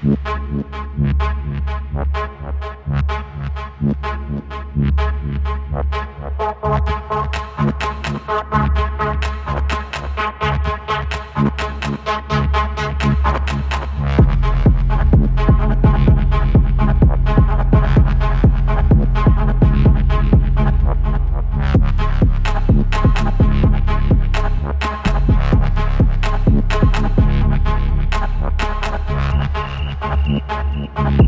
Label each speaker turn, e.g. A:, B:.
A: Bye. you. Thank mm-hmm. you.